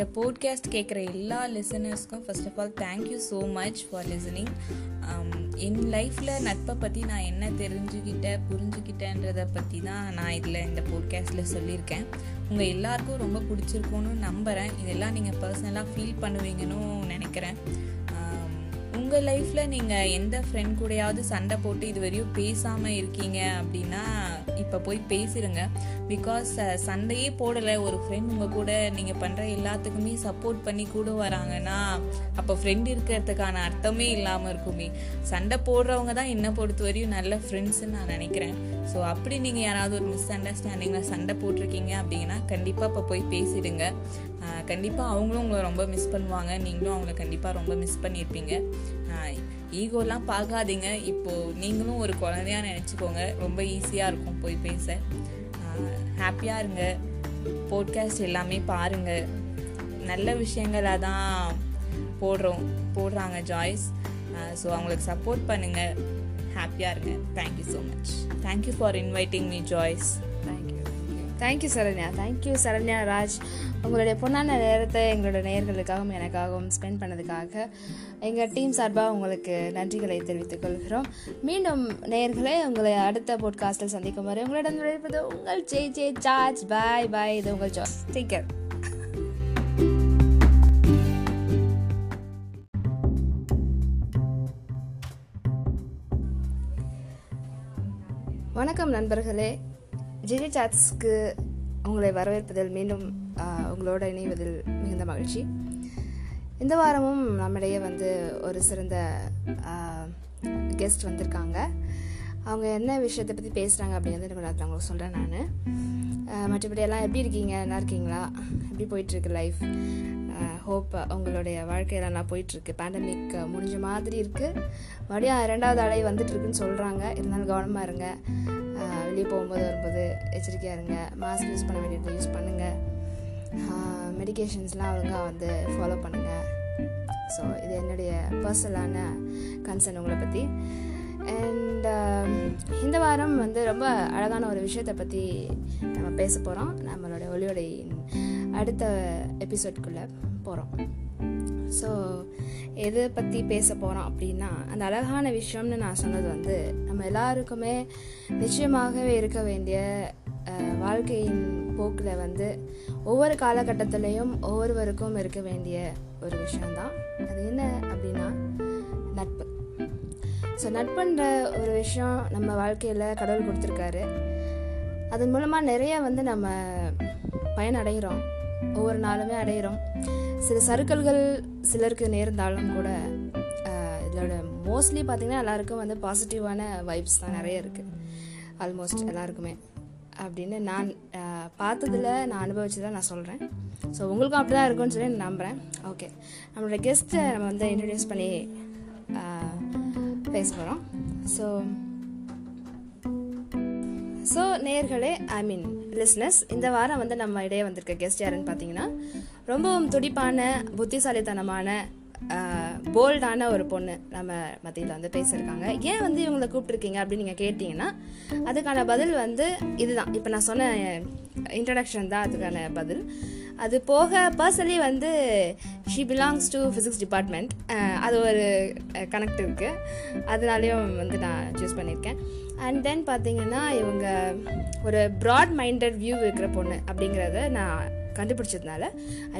இந்த போட்காஸ்ட் கேட்குற எல்லா லிசனர்ஸ்க்கும் first of all thank you so much for listening என் லைஃப்பில் நட்பை பற்றி நான் என்ன தெரிஞ்சுக்கிட்டேன் புரிஞ்சுக்கிட்டேன்றதை பற்றி தான் நான் இதில் இந்த போட்காஸ்ட்டில் சொல்லியிருக்கேன். உங்கள் எல்லாருக்கும் ரொம்ப பிடிச்சிருக்கும்னு நம்புகிறேன் இதெல்லாம் நீங்கள் பர்சனலாக ஃபீல் பண்ணுவீங்கன்னு நினைக்கிறேன். Um, உங்கள் லைஃப்பில் நீங்கள் எந்த ஃப்ரெண்ட் கூடயாவது சண்டை போட்டு இது வரையும் பேசாமல் இருக்கீங்க அப்படின்னா இப்போ போய் பேசிடுங்க பிகாஸ் சண்டையே போடலை. ஒரு ஃப்ரெண்ட் உங்கள் கூட நீங்கள் பண்ணுற எல்லாத்துக்குமே சப்போர்ட் பண்ணி கூட வராங்கன்னா அப்போ ஃப்ரெண்ட் இருக்கிறதுக்கான அர்த்தமே இல்லாமல் இருக்குமே. சண்டை போடுறவங்க தான் என்னை பொறுத்த வரையும் நல்ல ஃப்ரெண்ட்ஸ்ன்னு நான் நினைக்கிறேன். ஸோ அப்படி நீங்கள் யாராவது ஒரு மிஸ் அண்டர்ஸ்டாண்டிங்கில் சண்டை போட்டிருக்கீங்க அப்படின்னா கண்டிப்பாக இப்போ போய் பேசிடுங்க. கண்டிப்பாக அவங்களும் உங்களை ரொம்ப மிஸ் பண்ணுவாங்க. நீங்களும் அவங்கள கண்டிப்பாக ரொம்ப மிஸ் பண்ணியிருப்பீங்க. ஈகோலாம் பார்க்காதீங்க. இப்போது நீங்களும் ஒரு குழந்தையாக நினச்சிக்கோங்க. ரொம்ப ஈஸியாக இருக்கும் போய் பேச. ஹாப்பியாக இருங்க. போட்காஸ்ட் எல்லாமே பாருங்கள் நல்ல விஷயங்களாக தான் போடுறோம் போடுறாங்க ஜாய்ஸ் ஸோ அவங்களுக்கு சப்போர்ட் பண்ணுங்கள் ஹாப்பியாக இருங்க. Thank you so much thank you for inviting me Joyce thank you thank you Saranya thank you Saranya Raj உங்களுடைய பொண்ணான நேரத்தை எங்களோட நேயர்களுக்காகவும் எனக்காகவும் ஸ்பெண்ட் பண்ணதுக்காக எங்கள் டீம் சார்பாக உங்களுக்கு நன்றிகளை தெரிவித்துக் கொள்கிறோம். மீண்டும் நேயர்களே உங்களை அடுத்த போட்காஸ்டில் சந்திக்கும் வரை உங்களிடம் நுழைப்பது உங்கள் J J charge bye bye இது உங்கள் ஜாஸ். டேக்கர் வணக்கம் நண்பர்களே. ஜிஜி சாட்ஸ்க்கு உங்களை வரவேற்பதில் மீண்டும் உங்களோட இணைவதில் மிகுந்த மகிழ்ச்சி. இந்த வாரமும் நம்மிடையே வந்து ஒரு சிறந்த கெஸ்ட் வந்திருக்காங்க. அவங்க என்ன விஷயத்தை பற்றி பேசுகிறாங்க அப்படிங்கிறது எனக்கு நான் சொல்கிறேன் நான். மற்றபடி எல்லாம் எப்படி இருக்கீங்க? நல்லா இருக்கீங்களா? எப்படி போயிட்டுருக்கு லைஃப் ஹோப் உங்களுடைய வாழ்க்கையில் நல்லா போயிட்டுருக்கு. பேண்டமிக் முடிஞ்ச மாதிரி இருக்குது மறுபடியும் இரண்டாவது அலை வந்துட்டுருக்குன்னு சொல்கிறாங்க இருந்தாலும் கவனமாக இருங்க. வெளியே போகும்போது வரும்போது எச்சரிக்கையாக இருங்க. மாஸ்க் யூஸ் பண்ண வேண்டியதை யூஸ் பண்ணுங்கள் மெடிக்கேஷன்ஸ்லாம் ஒழுங்காக வந்து ஃபாலோ பண்ணுங்கள் ஸோ இது என்னுடைய பர்சனலான கன்சர்ன் உங்களை பற்றி அண்ட் இந்த வாரம் வந்து ரொம்ப அழகான ஒரு விஷயத்தை பற்றி நம்ம பேச போகிறோம் நம்மளோட ஒளியோடையின் அடுத்த எபிசோட்குள்ளே போகிறோம் ஸோ எதை பற்றி பேச போகிறோம் அப்படின்னா அந்த அழகான விஷயம்னு நான் சொன்னது வந்து நம்ம எல்லாருக்குமே நிச்சயமாகவே இருக்க வேண்டிய வாழ்க்கையின் போக்கில் வந்து ஒவ்வொரு காலகட்டத்திலையும் ஒவ்வொருவருக்கும் இருக்க வேண்டிய ஒரு விஷயந்தான் அது என்ன அப்படின்னா நட்பு. ஸோ நட்புன்ற ஒரு விஷயம் நம்ம வாழ்க்கையில் கடவுள் கொடுத்துருக்காரு. அதன் மூலமாக நிறைய வந்து நம்ம பயனடைகிறோம். ஒவ்வொரு நாளுமே அடைகிறோம். சில சருக்கல்கள் சிலருக்கு நேர்ந்தாலும் கூட இதோட மோஸ்ட்லி பார்த்திங்கன்னா எல்லாருக்கும் வந்து பாசிட்டிவான வைப்ஸ் தான் நிறைய இருக்குது ஆல்மோஸ்ட் எல்லாருக்குமே. அப்படின்னு நான் பார்த்ததில் நான் அனுபவிச்சதை நான் சொல்கிறேன் ஸோ உங்களுக்கும் அப்படி தான் இருக்கும்னு சொல்லி நான் நம்புகிறேன் ஓகே நம்மளோட கெஸ்ட்டை நம்ம வந்து இன்ட்ரடியூஸ் பண்ணி பேச போகிறோம் ஸோ ஸோ நேர்களே ஐ மீன் லிஸ்னஸ் இந்த வாரம் வந்து நம்ம இடையே வந்திருக்க கெஸ்ட் யாருன்னு பார்த்தீங்கன்னா ரொம்பவும் துடிப்பான புத்திசாலித்தனமான போல்டான ஒரு பொண்ணு நம்ம மத்தியில் வந்து பேசியிருக்காங்க. ஏன் வந்து இவங்களை கூப்பிட்ருக்கீங்க அப்படின்னு நீங்கள் கேட்டிங்கன்னா அதுக்கான பதில் வந்து இதுதான். இப்போ நான் சொன்ன இன்ட்ரடக்ஷன் தான் அதுக்கான பதில். அது போக பர்சனலி வந்து she belongs to physics department அது ஒரு கனெக்ட் இருக்குது அதனாலேயும் வந்து நான் சூஸ் பண்ணியிருக்கேன். அண்ட் தென் பார்த்தீங்கன்னா இவங்க ஒரு ப்ராட் மைண்டட் வியூ இருக்கிற பொண்ணு அப்படிங்கிறத நான் கண்டுபிடிச்சதுனால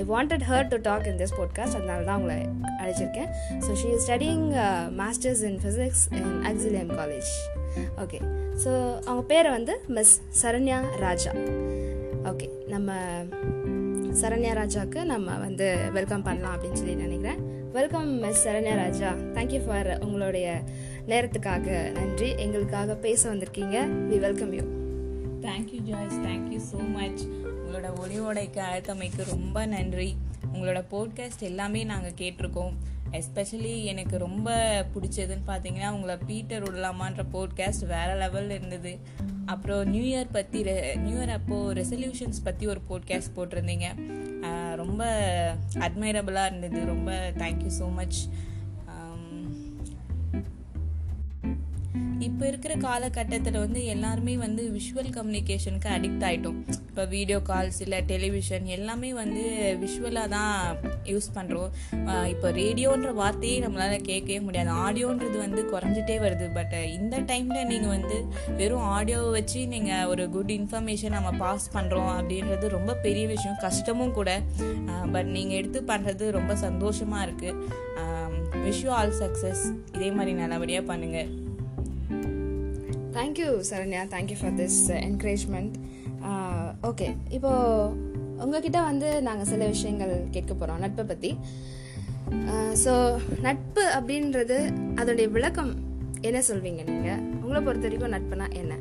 I wanted her to talk in this podcast அதனால தான் உங்களை அழைச்சிருக்கேன். So she is studying masters in physics in Auxilium college okay so அவங்க பேரை வந்து மிஸ் சரண்யா ராஜா. ஓகே நம்ம சரண்யா ராஜாவுக்கு நம்ம வந்து வெல்கம் பண்ணலாம் அப்படின்னு சொல்லி நினைக்கிறேன். Welcome miss Saranya Raja. Thank you for உங்களுடைய நேரத்துக்காக நன்றி. எங்களுக்காக பேச வந்திருக்கீங்க. We welcome you thank you Joyce thank you so much உங்களோட ஒளிவோடைக்கு அழைத்தமைக்கு ரொம்ப நன்றி. உங்களோட போட்காஸ்ட் எல்லாமே நாங்கள் கேட்டிருக்கோம். எஸ்பெஷலி எனக்கு ரொம்ப பிடிச்சதுன்னு பார்த்தீங்கன்னா உங்களை பீட்டர் விடலாமான்ற போட்காஸ்ட் வேறு லெவலில் இருந்தது. அப்புறம் நியூ இயர் பற்றி நியூ இயர் அப்போது ரெசல்யூஷன்ஸ் பற்றி ஒரு போட்காஸ்ட் போட்டிருந்தீங்க. ரொம்ப அட்மைரபிளாக இருந்தது. ரொம்ப தேங்க்யூ ஸோ மச் இப்போ இருக்கிற காலகட்டத்தில் வந்து எல்லாருமே வந்து விஷுவல் கம்யூனிகேஷனுக்கு அடிக்ட் ஆகிட்டோம் இப்போ வீடியோ கால்ஸ் இல்லை டெலிவிஷன் எல்லாமே வந்து விஷுவலாக தான் யூஸ் பண்ணுறோம் இப்போ ரேடியோன்ற வார்த்தையே நம்மளால் கேட்கவே முடியாது. ஆடியோன்றது வந்து குறைஞ்சிட்டே வருது. பட் இந்த டைமில் நீங்கள் வந்து வெறும் ஆடியோவை வச்சு நீங்கள் ஒரு குட் இன்ஃபர்மேஷன் நம்ம பாஸ் பண்ணுறோம் அப்படின்றது ரொம்ப பெரிய விஷயம். கஷ்டமும் கூட. பட் நீங்கள் எடுத்து பண்ணுறது ரொம்ப சந்தோஷமாக இருக்குது விஷ் யூ ஆல் சக்ஸஸ் இதே மாதிரி நல்லபடியாக பண்ணுங்கள் thank you Saranya thank you for this encouragement okay இப்போது உங்ககிட்ட வந்து நாங்கள் சில விஷயங்கள் கேட்க போகிறோம் நட்பை பற்றி ஸோ uh, நட்பு அப்படின்றது அதோடைய விளக்கம் என்ன சொல்வீங்க நீங்கள் உங்களை பொறுத்த வரைக்கும் நட்புனா என்ன?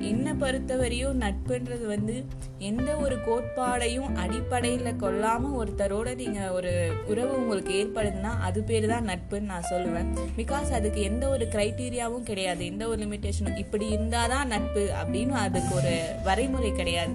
என்னை பொறுத்தவரையும் நட்புன்றது வந்து எந்த ஒரு கோட்பாடையும் அடிப்படையில் கொள்ளாமல் ஒருத்தரோட நீங்கள் ஒரு உறவு உங்களுக்கு ஏற்படுதுன்னா அது பேர் தான் நட்புன்னு நான் சொல்லுவேன். பிகாஸ் அதுக்கு எந்த ஒரு க்ரைட்டீரியாவும் கிடையாது. எந்த ஒரு லிமிட்டேஷனும் இப்படி இருந்தால் தான் நட்பு அப்படின்னு அதுக்கு ஒரு வரைமுறை கிடையாது.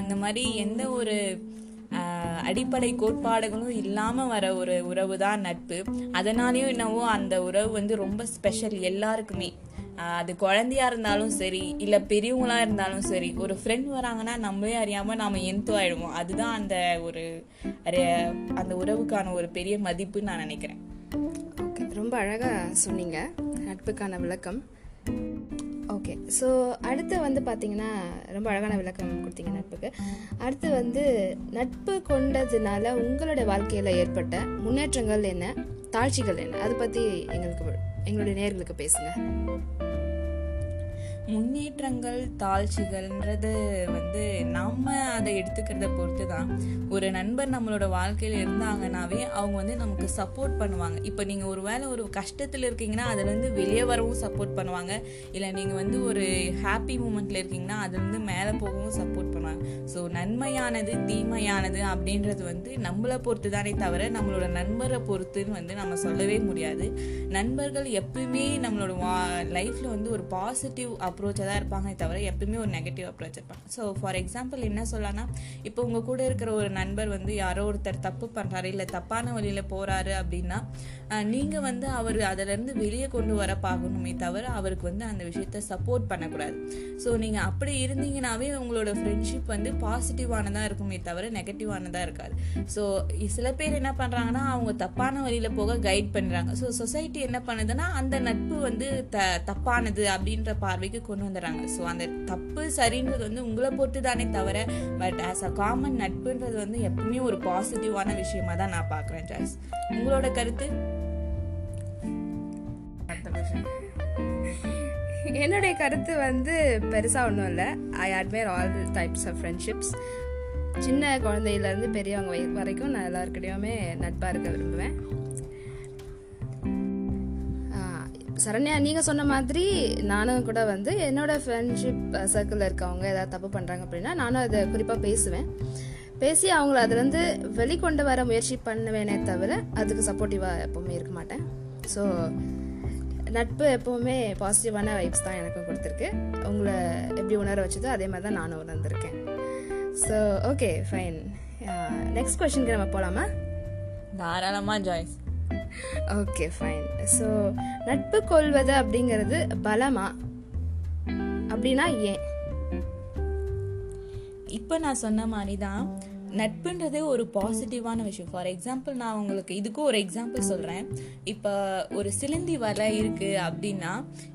அந்த மாதிரி எந்த ஒரு அடிப்படை கோட்பாடுகளும் இல்லாமல் வர ஒரு உறவு தான் நட்பு. அதனாலேயும் என்னவோ அந்த உறவு வந்து ரொம்ப ஸ்பெஷல் எல்லாருக்குமே. அது குழந்தையா இருந்தாலும் சரி இல்லை பெரியவங்களா இருந்தாலும் சரி ஒரு ஃப்ரெண்ட் வராங்கன்னா நம்மளே அறியாமல் நாம எந்தோ ஆயிடுவோம். அதுதான் அந்த ஒரு அந்த உறவுக்கான ஒரு பெரிய மதிப்புன்னு நான் நினைக்கிறேன். ஓகே ரொம்ப அழகாக சொன்னீங்க. நட்புக்கான விளக்கம். ஓகே ஸோ அடுத்து வந்து பார்த்தீங்கன்னா ரொம்ப அழகான விளக்கம் கொடுத்தீங்க நட்புக்கு. அடுத்து வந்து நட்பு கொண்டதுனால உங்களோட வாழ்க்கையில் ஏற்பட்ட முன்னேற்றங்கள் என்ன? தாழ்ச்சிகள் என்ன? அதை பற்றி எங்களுக்கு எங்களுடைய நேர்களுக்கு பேசுங்க. முன்னேற்றங்கள் தாழ்ச்சிகள்ன்றது வந்து நம்ம அதை எடுத்துக்கிறத பொறுத்து தான் ஒரு நண்பர் நம்மளோட வாழ்க்கையில் இருந்தாங்கனாவே அவங்க வந்து நமக்கு சப்போர்ட் பண்ணுவாங்க. இப்போ நீங்கள் ஒரு வேளை ஒரு கஷ்டத்தில் இருக்கீங்கன்னா அதுலேருந்து வெளியே வரவும் சப்போர்ட் பண்ணுவாங்க. இல்லை நீங்கள் வந்து ஒரு ஹாப்பி மூமெண்ட்டில் இருக்கீங்கன்னா அதுலேருந்து மேலே போகவும் சப்போர்ட் பண்ணுவாங்க. ஸோ நன்மையானது தீமையானது அப்படின்றது வந்து நம்மளை பொறுத்து தானே தவிர நம்மளோட நண்பரை பொறுத்துன்னு வந்து நம்ம சொல்லவே முடியாது. நண்பர்கள் எப்பயுமே நம்மளோட வா லைஃப்பில் வந்து ஒரு பாசிட்டிவ் அப்ரோச்சாக தான் இருப்பாங்க தவிர எப்பயுமே ஒரு நெகட்டிவ் அப்ரோச் இருப்பாங்க. ஸோ ஃபார் எக்ஸாம்பிள் என்ன சொல்லலாம்னா இப்போ உங்கள் கூட இருக்கிற ஒரு நண்பர் வந்து யாரோ ஒருத்தர் தப்பு பண்ணுறாரு இல்லை தப்பான வழியில் போகிறாரு அப்படின்னா நீங்கள் வந்து அவர் அதிலேருந்து வெளியே கொண்டு வர பார்க்கணுமே தவிர அவருக்கு வந்து அந்த விஷயத்த சப்போர்ட் பண்ணக்கூடாது. ஸோ நீங்கள் அப்படி இருந்தீங்கனாவே உங்களோட ஃப்ரெண்ட்ஷிப் வந்து பாசிட்டிவானதாக இருக்குமே தவிர நெகட்டிவானதாக இருக்காது. ஸோ சில பேர் என்ன பண்ணுறாங்கன்னா அவங்க தப்பான வழியில் போக கைட் பண்ணுறாங்க ஸோ சொசைட்டி என்ன பண்ணுதுன்னா அந்த நட்பு வந்து த தப்பானது அப்படின்ற பார்வைக்கு கொண்டு வந்துடுறாங்க. ஸோ அந்த தப்பு சரின்றது வந்து உங்களை பொறுத்து தானே தவிர பட் ஆஸ் அ காமன் நட்புன்றது வந்து எப்பவுமே ஒரு பாசிட்டிவான விஷயமா தான் நான் பார்க்குறேன் ஜாய்ஸ் உங்களோட கருத்து? என்னுடைய கருத்து வந்து பெருசாக ஒன்றும் இல்லை. I admire all types of friendships சின்ன குழந்தையிலேருந்து பெரியவங்க வரைக்கும் நான் எல்லாருக்கிட்டையுமே நட்பாக இருக்க விரும்புவேன். சரண்யா நீங்கள் சொன்ன மாதிரி நானும் கூட வந்து என்னோட ஃப்ரெண்ட்ஷிப் சர்க்கிளில் இருக்கவங்க ஏதாவது தப்பு பண்ணுறாங்க அப்படின்னா நானும் அதை குறிப்பாக பேசுவேன். பேசி அவங்கள அதுலேருந்து வெளிக்கொண்டு வர முயற்சி பண்ணுவேனே தவிர அதுக்கு சப்போர்ட்டிவாக எப்போவுமே இருக்க மாட்டேன். ஸோ நட்பு எப்போவுமே பாசிட்டிவான வைப்ஸ் தான் எனக்கும் கொடுத்துருக்கு. உங்களை எப்படி உணர வச்சதோ அதே மாதிரி தான் நானும் உணர்ந்திருக்கேன். ஸோ ஓகே ஃபைன் நெக்ஸ்ட் கொஷனுக்கு நம்ம போகலாமா தாராளமா ஜாய்ஸ் ஓகே ஃபைன் ஸோ நட்பு கொள்வது அப்படிங்கிறது பலமா? அப்படின்னா ஏன்? இப்போ நான் சொன்ன மாதிரி தான் நட்புன்றதே ஒரு பாசிட்டிவான விஷயம். ஃபார் எக்ஸாம்பிள் நான் உங்களுக்கு இதுக்கும் ஒரு எக்ஸாம்பிள் சொல்கிறேன் இப்போ ஒரு சிலந்தி வலை இருக்குது அப்படின்னா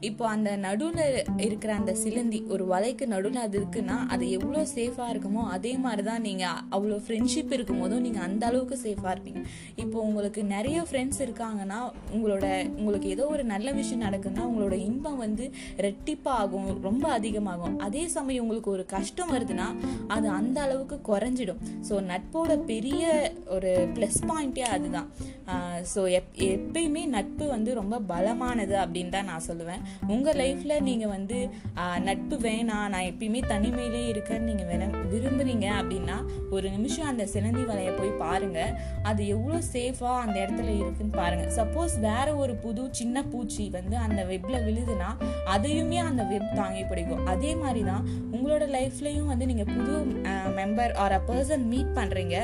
இப்போ அந்த நடுவில் இருக்கிற அந்த சிலந்தி ஒரு வலைக்கு நடுவில் அது இருக்குன்னா அது எவ்வளோ சேஃபாக இருக்குமோ அதே மாதிரி தான் நீங்கள் அவ்வளோ ஃப்ரெண்ட்ஷிப் இருக்கும் போதும் நீங்கள் அந்த அளவுக்கு சேஃபாக இருப்பீங்க. இப்போ உங்களுக்கு நிறைய ஃப்ரெண்ட்ஸ் இருக்காங்கன்னா உங்களோட உங்களுக்கு ஏதோ ஒரு நல்ல விஷயம் நடக்குதுன்னா உங்களோட இன்பம் வந்து ரெட்டிப்பாகும் ரொம்ப அதிகமாகும். அதே சமயம் உங்களுக்கு ஒரு கஷ்டம் வருதுன்னா அது அந்த அளவுக்கு குறைஞ்சிடும். ஸோ நட்போட பெரிய ஒரு ப்ளஸ் பாயிண்ட்டே அதுதான். ஸோ எப் எப்பயுமே நட்பு வந்து ரொம்ப பலமானது அப்படின்னு தான் நான் சொல்லுவேன். உங்கள் லைஃப்பில் நீங்கள் வந்து நட்பு வேணாம் நான் எப்பயுமே தனிமையிலே இருக்கேன்னு நீங்கள் வேணா விரும்புகிறீங்க அப்படின்னா ஒரு நிமிஷம் அந்த சிலந்தி வலையை போய் பாருங்கள் அது எவ்வளோ சேஃபாக அந்த இடத்துல இருக்குன்னு பாருங்கள் சப்போஸ் வேறு ஒரு புது சின்ன பூச்சி வந்து அந்த வெப்பில் விழுதுன்னா அதையுமே அந்த வெப் தாங்கி பிடிக்கும். அதே மாதிரி தான் உங்களோட லைஃப்லேயும் வந்து நீங்கள் புது member or a person me meet பண்ணுறீங்க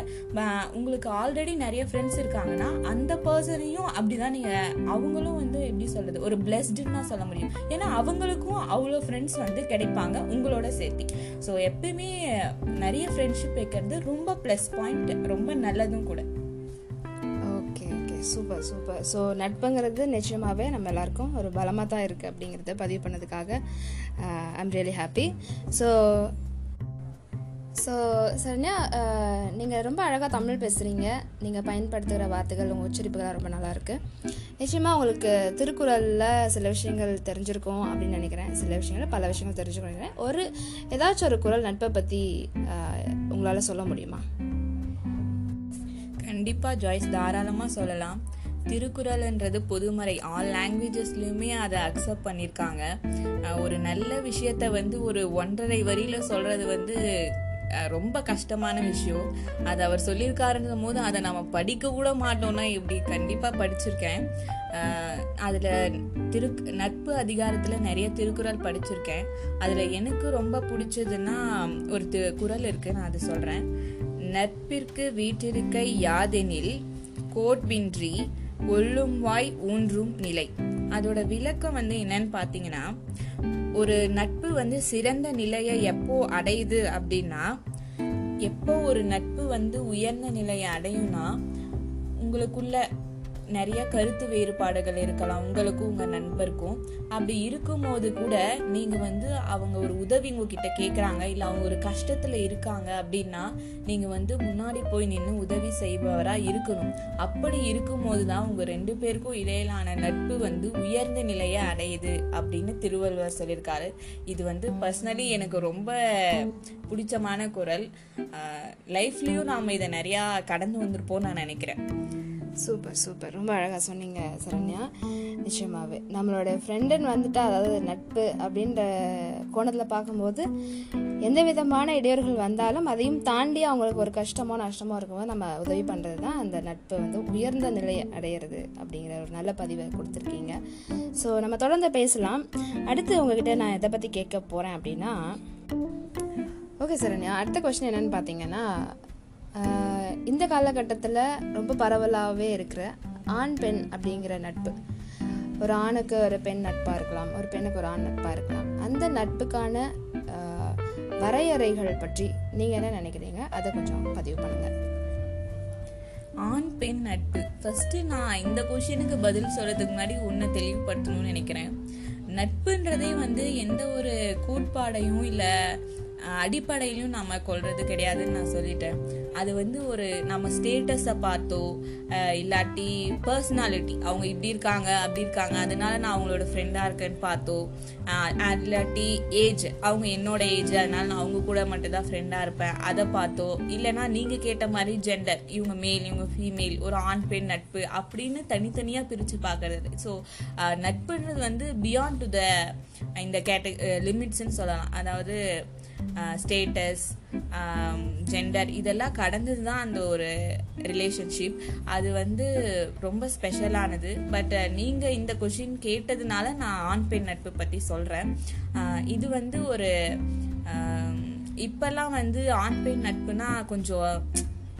உங்களுக்கு ஆல்ரெடி நிறைய ஃப்ரெண்ட்ஸ் இருக்காங்கன்னா அந்த பர்சனையும் அப்படிதான் நீங்கள் அவங்களும் வந்து எப்படி சொல்கிறது ஒரு பிளெஸ்டுன்னு தான் சொல்ல முடியும். ஏன்னா அவங்களுக்கும் அவ்வளோ ஃப்ரெண்ட்ஸ் வந்து கிடைப்பாங்க உங்களோட சேர்த்து. ஸோ எப்பயுமே நிறைய ஃப்ரெண்ட்ஷிப் வைக்கிறது ரொம்ப ப்ளஸ் பாயிண்ட் ரொம்ப நல்லதும் கூட. Okay okay super super so நட்புங்கிறது நிச்சயமாகவே நம்ம எல்லாருக்கும் ஒரு பலமாக தான் இருக்குது அப்படிங்கிறத பதிவு பண்ணதுக்காக I'm really happy so so Saranya நீங்கள் ரொம்ப அழகாக தமிழ் பேசுகிறீங்க நீங்கள் பயன்படுத்துகிற வார்த்தைகள் உங்கள் உச்சரிப்புகள்லாம் ரொம்ப நல்லாயிருக்கு நிச்சயமாக உங்களுக்கு திருக்குறளில் சில விஷயங்கள் தெரிஞ்சிருக்கும் அப்படின்னு நினைக்கிறேன். சில விஷயங்கள் பல விஷயங்கள் தெரிஞ்சுக்கணும் நினைக்கிறேன். ஒரு ஏதாச்சும் ஒரு குரல் நட்பை பற்றி உங்களால் சொல்ல முடியுமா? கண்டிப்பாக ஜாய்ஸ் தாராளமாக சொல்லலாம். திருக்குறள்ன்றது பொதுமறை. ஆல் லாங்குவேஜஸ்லையுமே அதை அக்செப்ட் பண்ணியிருக்காங்க ஒரு நல்ல விஷயத்த வந்து ஒரு ஒன்றரை வரியில் சொல்கிறது வந்து ரொம்ப கஷ்டமான விஷயம். அதை அவர் சொல்லியிருக்காருன்ற போது அதை நம்ம படிக்க கூட மாட்டோம்னா இப்படி கண்டிப்பாக படிச்சிருக்கேன். அதில் திரு நட்பு அதிகாரத்தில் நிறைய திருக்குறள் படிச்சிருக்கேன். அதில் எனக்கு ரொம்ப பிடிச்சதுன்னா ஒரு தி குறள் இருக்குது நான் அதை சொல்கிறேன் நட்பிற்கு வீட்டிருக்கை யாதெனில் கோட்வின்றி ஒல்லும் வாய் ஊன்றும் நிலை. அதோட விளக்கம் வந்து என்னன்னு பார்த்தீங்கன்னா ஒரு நட்பு வந்து சிறந்த நிலையை எப்போ அடையுது அப்படின்னா எப்போ ஒரு நட்பு வந்து உயர்ந்த நிலையை அடையும்னா உங்களுக்குள்ள நிறைய கருத்து வேறுபாடுகள் இருக்கலாம். உங்களுக்கும் உங்க நண்பருக்கும். அப்படி இருக்கும்போது கூட நீங்க வந்து அவங்க ஒரு உதவி உங்ககிட்ட கேக்குறாங்க இல்ல அவங்க ஒரு கஷ்டத்துல இருக்காங்க அப்படின்னா நீங்க வந்து முன்னாடி போய் நின்று உதவி செய்பவரா இருக்கணும். அப்படி இருக்கும்போது தான் உங்க ரெண்டு பேருக்கும் இடையிலான நட்பு வந்து உயர்ந்த நிலையை அடையுது அப்படின்னு திருவள்ளுவர் சொல்லியிருக்காரு. இது வந்து பர்சனலி எனக்கு ரொம்ப பிடிச்சமான குரல். லைஃப்லயும் நாம இதை நிறையா கடந்து வந்திருப்போம்னு நான் நினைக்கிறேன். சூப்பர் சூப்பர் ரொம்ப அழகாக சொன்னீங்க சரண்யா. நிச்சயமாகவே நம்மளோட ஃப்ரெண்டுன்னு வந்துட்டு அதாவது நட்பு அப்படின்ற கோணத்தில் பார்க்கும்போது எந்த விதமான இடையூறுகள் வந்தாலும் அதையும் தாண்டி அவங்களுக்கு ஒரு கஷ்டமோ நஷ்டமோ இருக்கும்போது நம்ம உதவி பண்ணுறது தான் அந்த நட்பு வந்து உயர்ந்த நிலை அடையிறது அப்படிங்கிற ஒரு நல்ல பதிவை கொடுத்துருக்கீங்க. ஸோ நம்ம தொடர்ந்து பேசலாம். அடுத்து உங்ககிட்ட நான் எதை பற்றி கேட்க போகிறேன் அப்படின்னா ஓகே சரண்யா. அடுத்த கொஸ்டின் என்னன்னு பார்த்தீங்கன்னா இந்த காலகட்டத்தில் ரொம்ப பரவலாகவே இருக்கிற ஆண் பெண் அப்படிங்கிற நட்பு. ஒரு ஆணுக்கு ஒரு பெண் நட்பாக இருக்கலாம் ஒரு பெண்ணுக்கு ஒரு ஆண் நட்பாக இருக்கலாம். அந்த நட்புக்கான வரையறைகள் பற்றி நீங்கள் என்ன நினைக்கிறீங்க? அதை கொஞ்சம் பதிவு பண்ணுங்கள் ஆண் பெண் நட்பு. ஃபஸ்ட்டு நான் இந்த கொஷினுக்கு பதில் சொல்கிறதுக்கு முன்னாடி ஒன்று தெளிவுபடுத்தணும்னு நினைக்கிறேன். நட்புன்றதே வந்து எந்த ஒரு கோட்பாடையும் இல்லை அடிப்படையிலும் நம்ம கொள்வது கிடையாதுன்னு நான் சொல்லிட்டேன். அது வந்து ஒரு நம்ம ஸ்டேட்டஸை பார்த்தோ இல்லாட்டி பர்சனாலிட்டி அவங்க இப்படி இருக்காங்க அப்படி இருக்காங்க அதனால நான் அவங்களோட ஃப்ரெண்டாக இருக்கேன்னு பார்த்தோ இல்லாட்டி ஏஜ் அவங்க என்னோட ஏஜ் அதனால நான் அவங்க கூட மட்டும்தான் ஃப்ரெண்டாக இருப்பேன். அதை பார்த்தோ இல்லைன்னா நீங்கள் கேட்ட மாதிரி ஜெண்டர் இவங்க மேல் இவங்க ஃபீமேல் ஒரு ஆண் பெண் நட்பு அப்படின்னு தனித்தனியாக பிரித்து பார்க்கறது. ஸோ நட்புன்றது வந்து பியாண்ட் டு த இந்த கேட்ட லிமிட்ஸ்ன்னு சொல்லலாம். அதாவது ஸ்டேட்டஸ் ஜெண்டர் இதெல்லாம் கடந்தது தான் அந்த ஒரு ரிலேஷன்ஷிப் அது வந்து ரொம்ப ஸ்பெஷலானது பட் நீங்கள் இந்த கொஷின் கேட்டதுனால நான் ஆண் பெண் நட்பு பற்றி சொல்கிறேன் இது வந்து ஒரு ஆம், இப்பெல்லாம் வந்து ஆண் பெண் நட்புனா கொஞ்சம்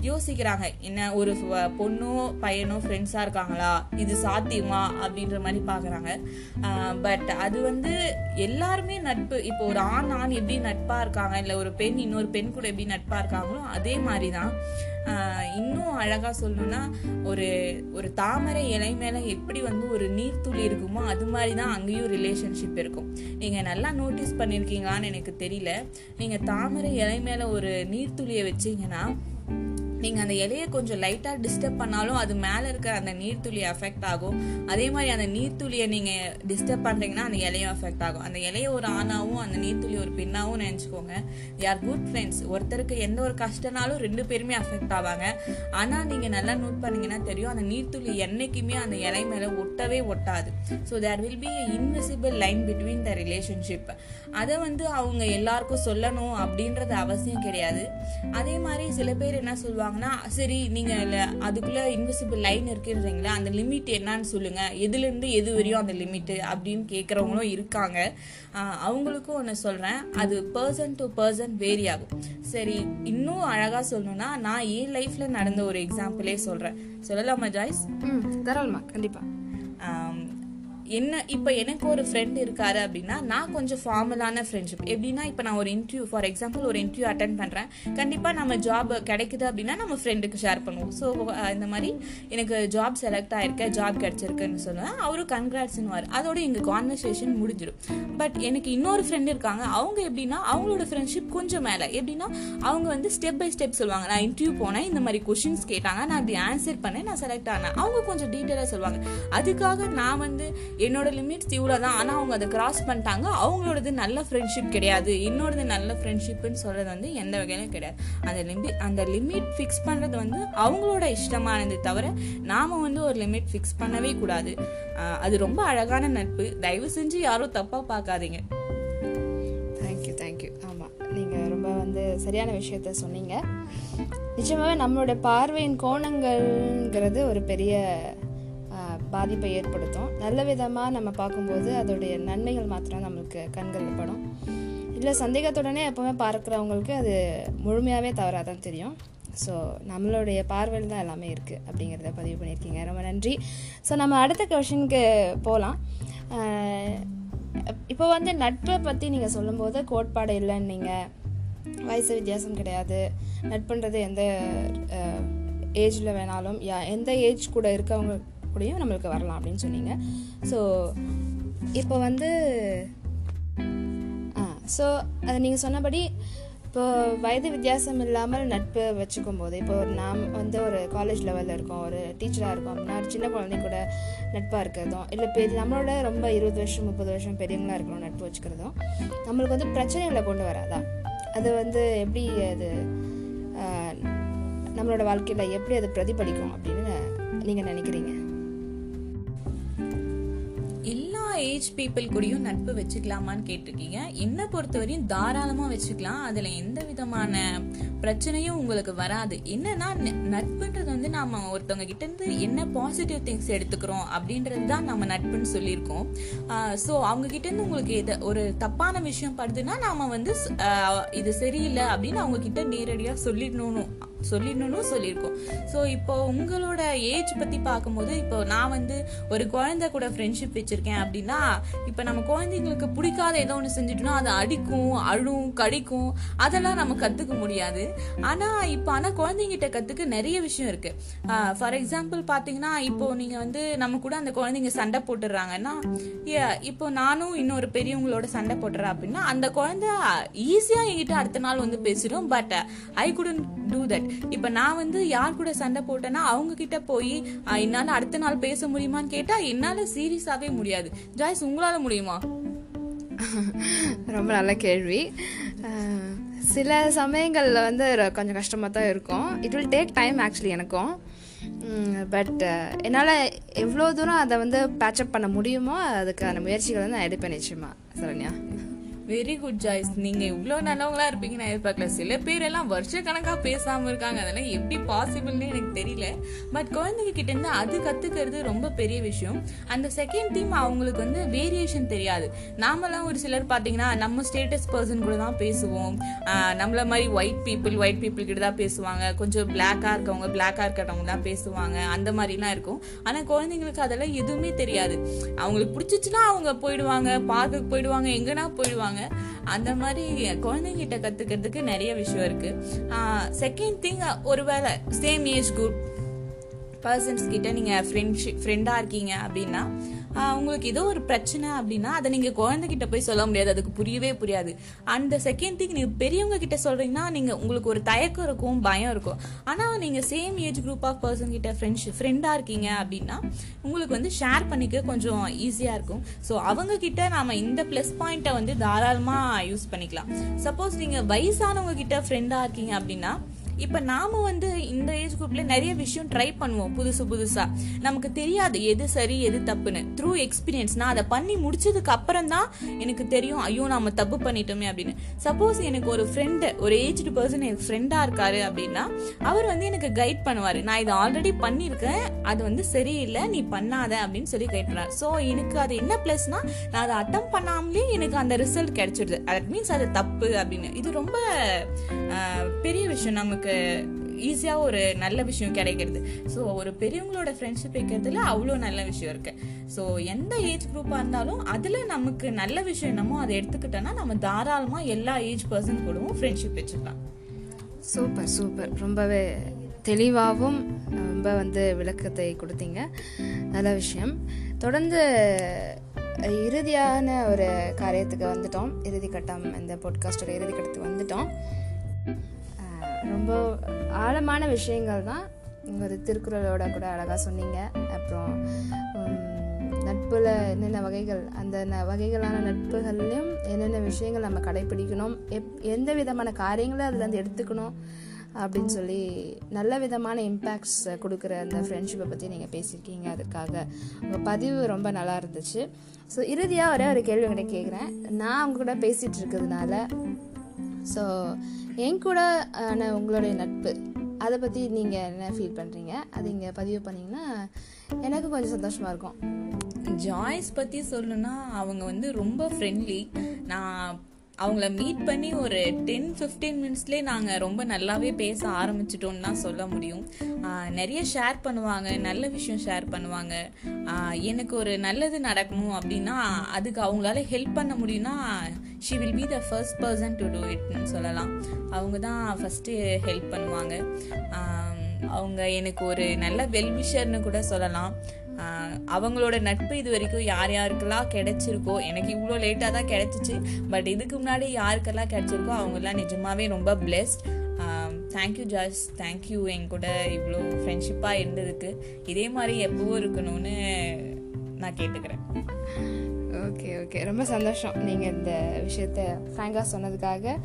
யோசிக்கிறாங்க என்ன ஒரு பொண்ணும் பொண்ணோ பையனோ ஃப்ரெண்ட்ஸாக இருக்காங்களா? இது சாத்தியமா? அப்படின்ற மாதிரி பார்க்குறாங்க. பட் அது வந்து எல்லாருமே நட்பு. இப்போ ஒரு ஆண் ஆண் எப்படி நட்பாக இருக்காங்க? இல்லை ஒரு பெண் இன்னொரு பெண் கூட எப்படி நட்பாக இருக்காங்களோ அதே மாதிரி தான் இன்னும் அழகாக சொல்லணும்னா ஒரு ஒரு தாமரை இலை மேலே எப்படி வந்து ஒரு நீர்த்துளி இருக்குமோ அது மாதிரி தான் அங்கேயும் ரிலேஷன்ஷிப் இருக்கும். நீங்கள் நல்லா நோட்டீஸ் பண்ணியிருக்கீங்களான்னு எனக்கு தெரியல. நீங்கள் தாமரை இலை மேலே ஒரு நீர்த்துளியை வச்சீங்கன்னா நீங்கள் அந்த இலையை கொஞ்சம் லைட்டாக டிஸ்டர்ப் பண்ணாலும் அது மேலே இருக்கிற அந்த நீர்த்துளி அஃபெக்ட் ஆகும். அதே மாதிரி அந்த நீர்த்துளியை நீங்கள் டிஸ்டர்ப் பண்ணுறீங்கன்னா அந்த இலையும் அஃபெக்ட் ஆகும். அந்த இலையை ஒரு ஆணாவும் அந்த நீர்த்துளி ஒரு பின்னாவும் நினச்சிக்கோங்க. யார் குட் ஃப்ரெண்ட்ஸ் ஒருத்தருக்கு எந்த ஒரு கஷ்டனாலும் ரெண்டு பேருமே அஃபெக்ட் ஆவாங்க. ஆனால் நீங்கள் நல்லா நோட் பண்ணீங்கன்னா தெரியும் அந்த நீர்த்துளி என்னைக்குமே அந்த இலை மேலே ஒட்டவே ஒட்டாது. So there will be invisible line between the relationship அதை வந்து அவங்க எல்லாருக்கும் சொல்லணும் அப்படின்றது அவசியம் கிடையாது. அதே மாதிரி சில பேர் என்ன சொல்லுவாங்க சொல்லுவாங்கன்னா சரி நீங்கள் அதுக்குள்ளே இன்விசிபிள் லைன் இருக்குன்றீங்களா அந்த லிமிட் என்னன்னு சொல்லுங்கள் எதுலேருந்து எது வரையும் அந்த லிமிட்டு அப்படின்னு கேட்குறவங்களும் இருக்காங்க. அவங்களுக்கும் ஒன்று சொல்கிறேன் அது பர்சன் டு பர்சன் வேரி ஆகும். சரி இன்னும் அழகாக சொல்லணும்னா நான் என் லைஃப்பில் நடந்த ஒரு எக்ஸாம்பிளே சொல்கிறேன் சொல்லலாமா ஜாய்ஸ்? ம் தாராளமா கண்டிப்பாக என்ன இப்போ எனக்கு ஒரு ஃப்ரெண்ட் இருக்காரு அப்படின்னா நான் கொஞ்சம் ஃபார்மலான ஃப்ரெண்ட்ஷிப் எப்படின்னா இப்போ நான் ஒரு இன்டர்வியூ ஃபார் எக்ஸாம்பிள் ஒரு இன்டர்வியூ அட்டன் பண்ணுறேன் கண்டிப்பாக நம்ம ஜாப் கிடைக்குது அப்படின்னா நம்ம ஃப்ரெண்டுக்கு ஷேர் பண்ணுவோம். ஸோ இந்த மாதிரி எனக்கு ஜாப் செலக்ட் ஆகிருக்கேன் ஜாப் கிடைச்சிருக்குன்னு சொல்லுவேன். அவரும் கங்க்ராட்ஸ்னுவார் அதோட எங்கள் கான்வர்சேஷன் முடிஞ்சிடும். பட் எனக்கு இன்னொரு ஃப்ரெண்ட் இருக்காங்க. அவங்க எப்படின்னா அவங்களோட ஃப்ரெண்ட்ஷிப் கொஞ்சம் மேலே. எப்படின்னா அவங்க வந்து ஸ்டெப் பை ஸ்டெப் சொல்லுவாங்க. நான் இன்டர்வியூ போனேன் இந்த மாதிரி கொஷின்ஸ் கேட்டாங்க. நான் அப்படி ஆன்சர் பண்ணேன் நான் செலக்ட் ஆனேன். அவங்க கொஞ்சம் டீட்டெயிலாக சொல்லுவாங்க. அதுக்காக நான் வந்து என்னோட லிமிட்ஸ் இவ்வளோ தான் ஆனால் அவங்க அதை கிராஸ் பண்ணிட்டாங்க. அவங்களோடது நல்ல ஃப்ரெண்ட்ஷிப் கிடையாது. இன்னொருது நல்ல ஃப்ரெண்ட்ஷிப்னு சொல்கிறது வந்து எந்த வகையிலும் கிடையாது. அந்த லிமிட் அந்த லிமிட் ஃபிக்ஸ் பண்ணுறது வந்து அவங்களோட இஷ்டமானது தவிர நாம் வந்து ஒரு லிமிட் ஃபிக்ஸ் பண்ணவே கூடாது. அது ரொம்ப அழகான நட்பு. தயவு செஞ்சு யாரும் தப்பாக பார்க்காதீங்க. தேங்க்யூ தேங்க்யூ ஆமாம் நீங்கள் ரொம்ப வந்து சரியான விஷயத்த சொன்னீங்க. நிச்சயமாகவே நம்மளோட பார்வையின் கோணங்கள்ங்கிறது ஒரு பெரிய பாதிப்பை ஏற்படுத்தும். நல்ல விதமாக நம்ம பார்க்கும்போது அதோடைய நன்மைகள் மாத்திரம் நம்மளுக்கு கண்களில் படும் இல்லை சந்தேகத்துடனே எப்போவுமே பார்க்குறவங்களுக்கு அது முழுமையாகவே தவறாக தான் தெரியும். ஸோ நம்மளுடைய பார்வையில் தான் எல்லாமே இருக்குது அப்படிங்கிறத பதிவு பண்ணியிருக்கீங்க. ரொம்ப நன்றி. ஸோ நம்ம அடுத்த கொஷனுக்கு போகலாம் இப்போ வந்து நட்பை பற்றி நீங்கள் சொல்லும்போது கோட்பாடு இல்லைன்னு நீங்கள் வயசு வித்தியாசம் கிடையாது. நட்புன்றது எந்த ஏஜில் வேணாலும் யா எந்த ஏஜ் கூட இருக்கவங்க கூடயும் நம்மளுக்கு வரலாம் அப்படின்னு சொன்னீங்க. ஸோ இப்போ வந்து ஆ ஸோ அது நீங்கள் சொன்னபடி இப்போ வயது வித்தியாசம் இல்லாமல் நட்பு வச்சுக்கும் போது இப்போ ஒரு நாம் வந்து ஒரு காலேஜ் லெவலில் இருக்கோம் ஒரு டீச்சராக இருக்கோம் அப்படின்னா ஒரு சின்ன குழந்தை கூட நட்பாக இருக்கிறதும் இல்லை பெரிய நம்மளோட ரொம்ப இருபது வருஷம் முப்பது வருஷம் பெரியவங்களாக இருக்கிறோம் நட்பு வச்சுக்கிறதும் நம்மளுக்கு வந்து பிரச்சனைகளை கொண்டு வராதா? அது வந்து எப்படி அது நம்மளோட வாழ்க்கையில் எப்படி அது பிரதிபலிக்கும் அப்படின்னு நீங்கள் நினைக்கிறீங்க? ஏஜ் பீப்புள் கூடயும் நட்பு வச்சுக்கலாமான்னு கேட்டிருக்கீங்க. என்னை பொறுத்தவரையும் தாராளமாக வச்சுக்கலாம். அதில் எந்த விதமான பிரச்சனையும் உங்களுக்கு வராது. என்னன்னா நட்புன்றது வந்து நாம் ஒருத்தவங்க கிட்டேருந்து என்ன பாசிட்டிவ் திங்ஸ் எடுத்துக்கிறோம் அப்படின்றது தான் நம்ம நட்புன்னு சொல்லியிருக்கோம். ஸோ அவங்க கிட்டேருந்து உங்களுக்கு எதை ஒரு தப்பான விஷயம் படுதுன்னா நாம் வந்து இது சரியில்லை அப்படின்னு அவங்க கிட்ட நேரடியாக சொல்லிடணும் சொல்லிடணும்னு சொல்லியிருக்கோம். ஸோ இப்போ உங்களோட ஏஜ் பற்றி பார்க்கும்போது இப்போ நான் வந்து ஒரு குழந்தை கூட ஃப்ரெண்ட்ஷிப் வச்சுருக்கேன் அப்படின்னு இப்போ நம்ம குழந்தைங்களுக்கு பிடிக்காத ஏதோ ஒன்று செஞ்சுட்டோம்னா அது அடிக்கும் அழும் கடிக்கும். அதெல்லாம் நம்ம கற்றுக்க முடியாது. ஆனால் இப்போ ஆனால் குழந்தைங்கிட்ட கற்றுக்க நிறைய விஷயம் இருக்குது ஃபார் எக்ஸாம்பிள் பார்த்தீங்கன்னா இப்போ நீங்கள் வந்து நம்ம கூட அந்த குழந்தைங்க சண்டை போட்டுடுறாங்கன்னா இப்போ நானும் இன்னொரு பெரியவங்களோட சண்டை போட்டுறேன் அப்படின்னா அந்த குழந்தை ஈஸியாக என்கிட்ட அடுத்த நாள் வந்து பேசிடும். But I couldn't do that இப்போ நான் வந்து யார் கூட சண்டை போட்டேன்னா அவங்க கிட்ட போய் என்னால் என்னால அடுத்த நாள் பேச முடியுமான்னு கேட்டா என்னால சீரியஸாவே முடியாது. ஜாய்ஸ் உங்களால முடியுமா? ரொம்ப நல்ல கேள்வி. சில சமயங்களில் வந்து ர- கொஞ்சம் கஷ்டமாக தான் இருக்கும். It will take time actually எனக்கும். பட் என்னால் எவ்வளோ தூரம் அதை வந்து பேச்சப் பண்ண முடியுமோ அதுக்கான முயற்சிகளை வந்து நான் எடுப்பேன் நிச்சயமா சரண்யா. வெரி குட் ஜாய்ஸ் நீங்க இவ்வளோ நல்லவங்களா இருப்பீங்க நான் எதிர்பார்க்கல. சில பேர் எல்லாம் வருஷ கணக்கா பேசாம இருக்காங்க. அதெல்லாம் எப்படி பாசிபிள்னு எனக்கு தெரியல. பட் குழந்தைங்க கிட்ட இருந்து அது கத்துக்கிறது ரொம்ப பெரிய விஷயம். அந்த செகண்ட் தீம் அவங்களுக்கு வந்து வேரியேஷன் தெரியாது. நாமெல்லாம் ஒரு சிலர் பாத்தீங்கன்னா நம்ம ஸ்டேட்டஸ் பர்சன் கூட தான் பேசுவோம். நம்மள மாதிரி ஒயிட் பீப்புள் ஒயிட் பீப்புள் கிட்ட தான் பேசுவாங்க. கொஞ்சம் பிளாக்கா இருக்கவங்க பிளாக்கா இருக்கிறவங்க தான் பேசுவாங்க. அந்த மாதிரிலாம் இருக்கும். ஆனா குழந்தைங்களுக்கு அதெல்லாம் எதுவுமே தெரியாது. அவங்களுக்கு பிடிச்சிச்சுன்னா அவங்க போயிடுவாங்க பார்க்குக்கு போயிடுவாங்க எங்கன்னா போயிடுவாங்க. அந்த மாதிரி குழந்தைங்கிட்ட கத்துக்கிறதுக்கு நிறைய விஷயம் இருக்கு. செகண்ட் திங் ஒருவேளை சேம் ஏஜ் குரூப் பர்சன்ஸ் கிட்ட நீங்கள் ஃப்ரெண்ட்ஷிப் ஃப்ரெண்டாக இருக்கீங்க அப்படின்னா உங்களுக்கு ஏதோ ஒரு பிரச்சனை அப்படின்னா அதை நீங்கள் குழந்தைகிட்ட போய் சொல்ல முடியாது. அதுக்கு புரியவே புரியாது. அந்த செகண்ட் திங் நீங்கள் பெரியவங்க கிட்ட சொல்கிறீங்கன்னா நீங்கள் உங்களுக்கு ஒரு தயக்கம் இருக்கும் பயம் இருக்கும். ஆனால் நீங்கள் same age group of person கிட்ட ஃப்ரெண்ட்ஸ் ஃப்ரெண்டாக இருக்கீங்க அப்படின்னா உங்களுக்கு வந்து ஷேர் பண்ணிக்க கொஞ்சம் ஈஸியாக இருக்கும். ஸோ அவங்க கிட்ட இந்த ப்ளஸ் பாயிண்ட்டை வந்து தாராளமாக யூஸ் பண்ணிக்கலாம். சப்போஸ் நீங்கள் வயசானவங்க கிட்ட ஃப்ரெண்டாக இருக்கீங்க அப்படின்னா இப்போ நாம வந்து இந்த ஏஜ் குரூப்ல நிறைய விஷயம் ட்ரை பண்ணுவோம் புதுசு புதுசா. நமக்கு தெரியாது எது சரி எது தப்புன்னு. த்ரூ எக்ஸ்பீரியன்ஸ் நான் அதை பண்ணி முடிச்சதுக்கு அப்புறம் தான் எனக்கு தெரியும் ஐயோ நாம தப்பு பண்ணிட்டோமே அப்படின்னு. சப்போஸ் எனக்கு ஒரு ஃப்ரெண்டு ஒரு ஏஜ்டு பர்சன் எனக்கு ஃப்ரெண்டா இருக்காரு அப்படின்னா அவர் வந்து எனக்கு கைட் பண்ணுவாரு. நான் இதை ஆல்ரெடி பண்ணியிருக்கேன் அது வந்து சரியில்லை நீ பண்ணாத அப்படின்னு சொல்லி கைட் பண்ணார் ஸோ எனக்கு அது என்ன ப்ளஸ்னா நான் அதை அட்டம் பண்ணாமலே எனக்கு அந்த ரிசல்ட் கிடைச்சிடுது தட் மீன்ஸ் அது தப்பு அப்படின்னு. இது ரொம்ப பெரிய விஷயம் நமக்கு. ஈஸியாக ஒரு நல்ல விஷயம் கிடைக்கிறது. ஸோ ஒரு பெரியவங்களோட ஃப்ரெண்ட்ஷிப் வைக்கிறதுல அவ்வளோ நல்ல விஷயம் இருக்குது ஸோ எந்த ஏஜ் குரூப்பாக இருந்தாலும் அதில் நமக்கு நல்ல விஷயம் என்னமோ அதை எடுத்துக்கிட்டோன்னா நம்ம தாராளமாக எல்லா ஏஜ் பர்சன் கூடவும் ஃப்ரெண்ட்ஷிப் வச்சுக்கலாம். Super super. ரொம்பவே தெளிவாகவும் ரொம்ப வந்து விளக்கத்தை கொடுத்தீங்க. நல்ல விஷயம். தொடர்ந்து இறுதியான ஒரு காரியத்துக்கு வந்துட்டோம். இறுதி கட்டம் இந்த பாட்காஸ்டோட இறுதி கட்டத்துக்கு வந்துட்டோம். ரொம்ப ஆழமான விஷயங்கள் தான் ஒரு திருக்குறளோட கூட அழகாக சொன்னீங்க. அப்புறம் நட்பில் நட்புல என்னென்ன வகைகள் அந்த ந- வகைகளான நட்புகள்லையும் என்னென்ன விஷயங்கள் நம்ம கடைபிடிக்கணும் எப் எந்த விதமான காரியங்களை அதில் வந்து எடுத்துக்கணும் அப்படின்னு சொல்லி நல்ல விதமான இம்பேக்ட்ஸ் கொடுக்குற அந்த ஃப்ரெண்ட்ஷிப்பை பற்றி நீங்கள் பேசியிருக்கீங்க. அதுக்காக உங்கள் பதிவு ரொம்ப நல்லா இருந்துச்சு. ஸோ இறுதியாக ஒரே ஒரு கேள்வி உங்கள்கிட்ட கேட்குறேன் நான் அவங்க கூட பேசிகிட்டு இருக்கிறதுனால ஸோ என் கூட ஆன உங்களுடைய நட்பு. அதை பற்றி நீங்கள் என்ன ஃபீல் பண்ணுறீங்க அது இங்கே பதிவு பண்ணிங்கன்னா எனக்கு கொஞ்சம் சந்தோஷமாக இருக்கும். ஜாய்ஸ் பற்றி சொல்லணும்னா அவங்க வந்து ரொம்ப ஃப்ரெண்ட்லி நான் அவங்கள மீட் பண்ணி ஒரு டென் ஃபிஃப்டீன் மினிட்ஸ்லேயே நாங்கள் ரொம்ப நல்லாவே பேச ஆரம்பிச்சிட்டோம்னு தான் சொல்ல முடியும். நிறைய ஷேர் பண்ணுவாங்க நல்ல விஷயம் ஷேர் பண்ணுவாங்க. எனக்கு ஒரு நல்லது நடக்கணும் அப்படின்னா அதுக்கு அவங்களால ஹெல்ப் பண்ண முடியும்னா she will be the first person to do இட்னு சொல்லலாம். அவங்க தான் ஃபஸ்ட்டு ஹெல்ப் பண்ணுவாங்க. அவங்க எனக்கு ஒரு நல்ல வெல்விஷர்னு கூட சொல்லலாம். அவங்களோட நட்பு இது வரைக்கும் யார் யாருக்கெல்லாம் கிடைச்சிருக்கோ எனக்கு இவ்வளோ லேட்டாக தான் கிடைச்சிச்சு பட் இதுக்கு முன்னாடி யாருக்கெல்லாம் கிடைச்சிருக்கோ அவங்கெல்லாம் நிஜமாகவே ரொம்ப blessed thank you Jaz thank you என் கூட இவ்வளோ ஃப்ரெண்ட்ஷிப்பாக இருந்ததுக்கு. இதே மாதிரி எப்பவும் இருக்கணும்னு நான் கேட்டுக்கிறேன். ஓகே ஓகே ரொம்ப சந்தோஷம் நீங்கள் இந்த விஷயத்த ஃப்ராங்காக சொன்னதுக்காக.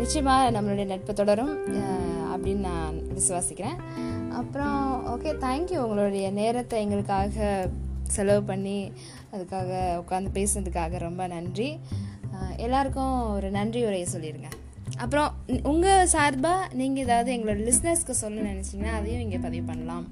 நிச்சயமாக நம்மளுடைய நட்பு தொடரும். அப்படின்னு நான் விசுவாசிக்கிறேன். அப்புறம் ஓகே தேங்க்யூ உங்களுடைய நேரத்தை எங்களுக்காக செலவு பண்ணி அதுக்காக உட்காந்து பேசுனதுக்காக ரொம்ப நன்றி. எல்லாருக்கும் ஒரு நன்றி உரையை சொல்லிடுங்க அப்புறம் உங்கள் சார்பாக நீங்கள் ஏதாவது எங்களோட லிஸ்னஸ்க்கு சொல்லணும்னு நினச்சிங்கன்னா அதையும் இங்கே பதிவு பண்ணலாம்.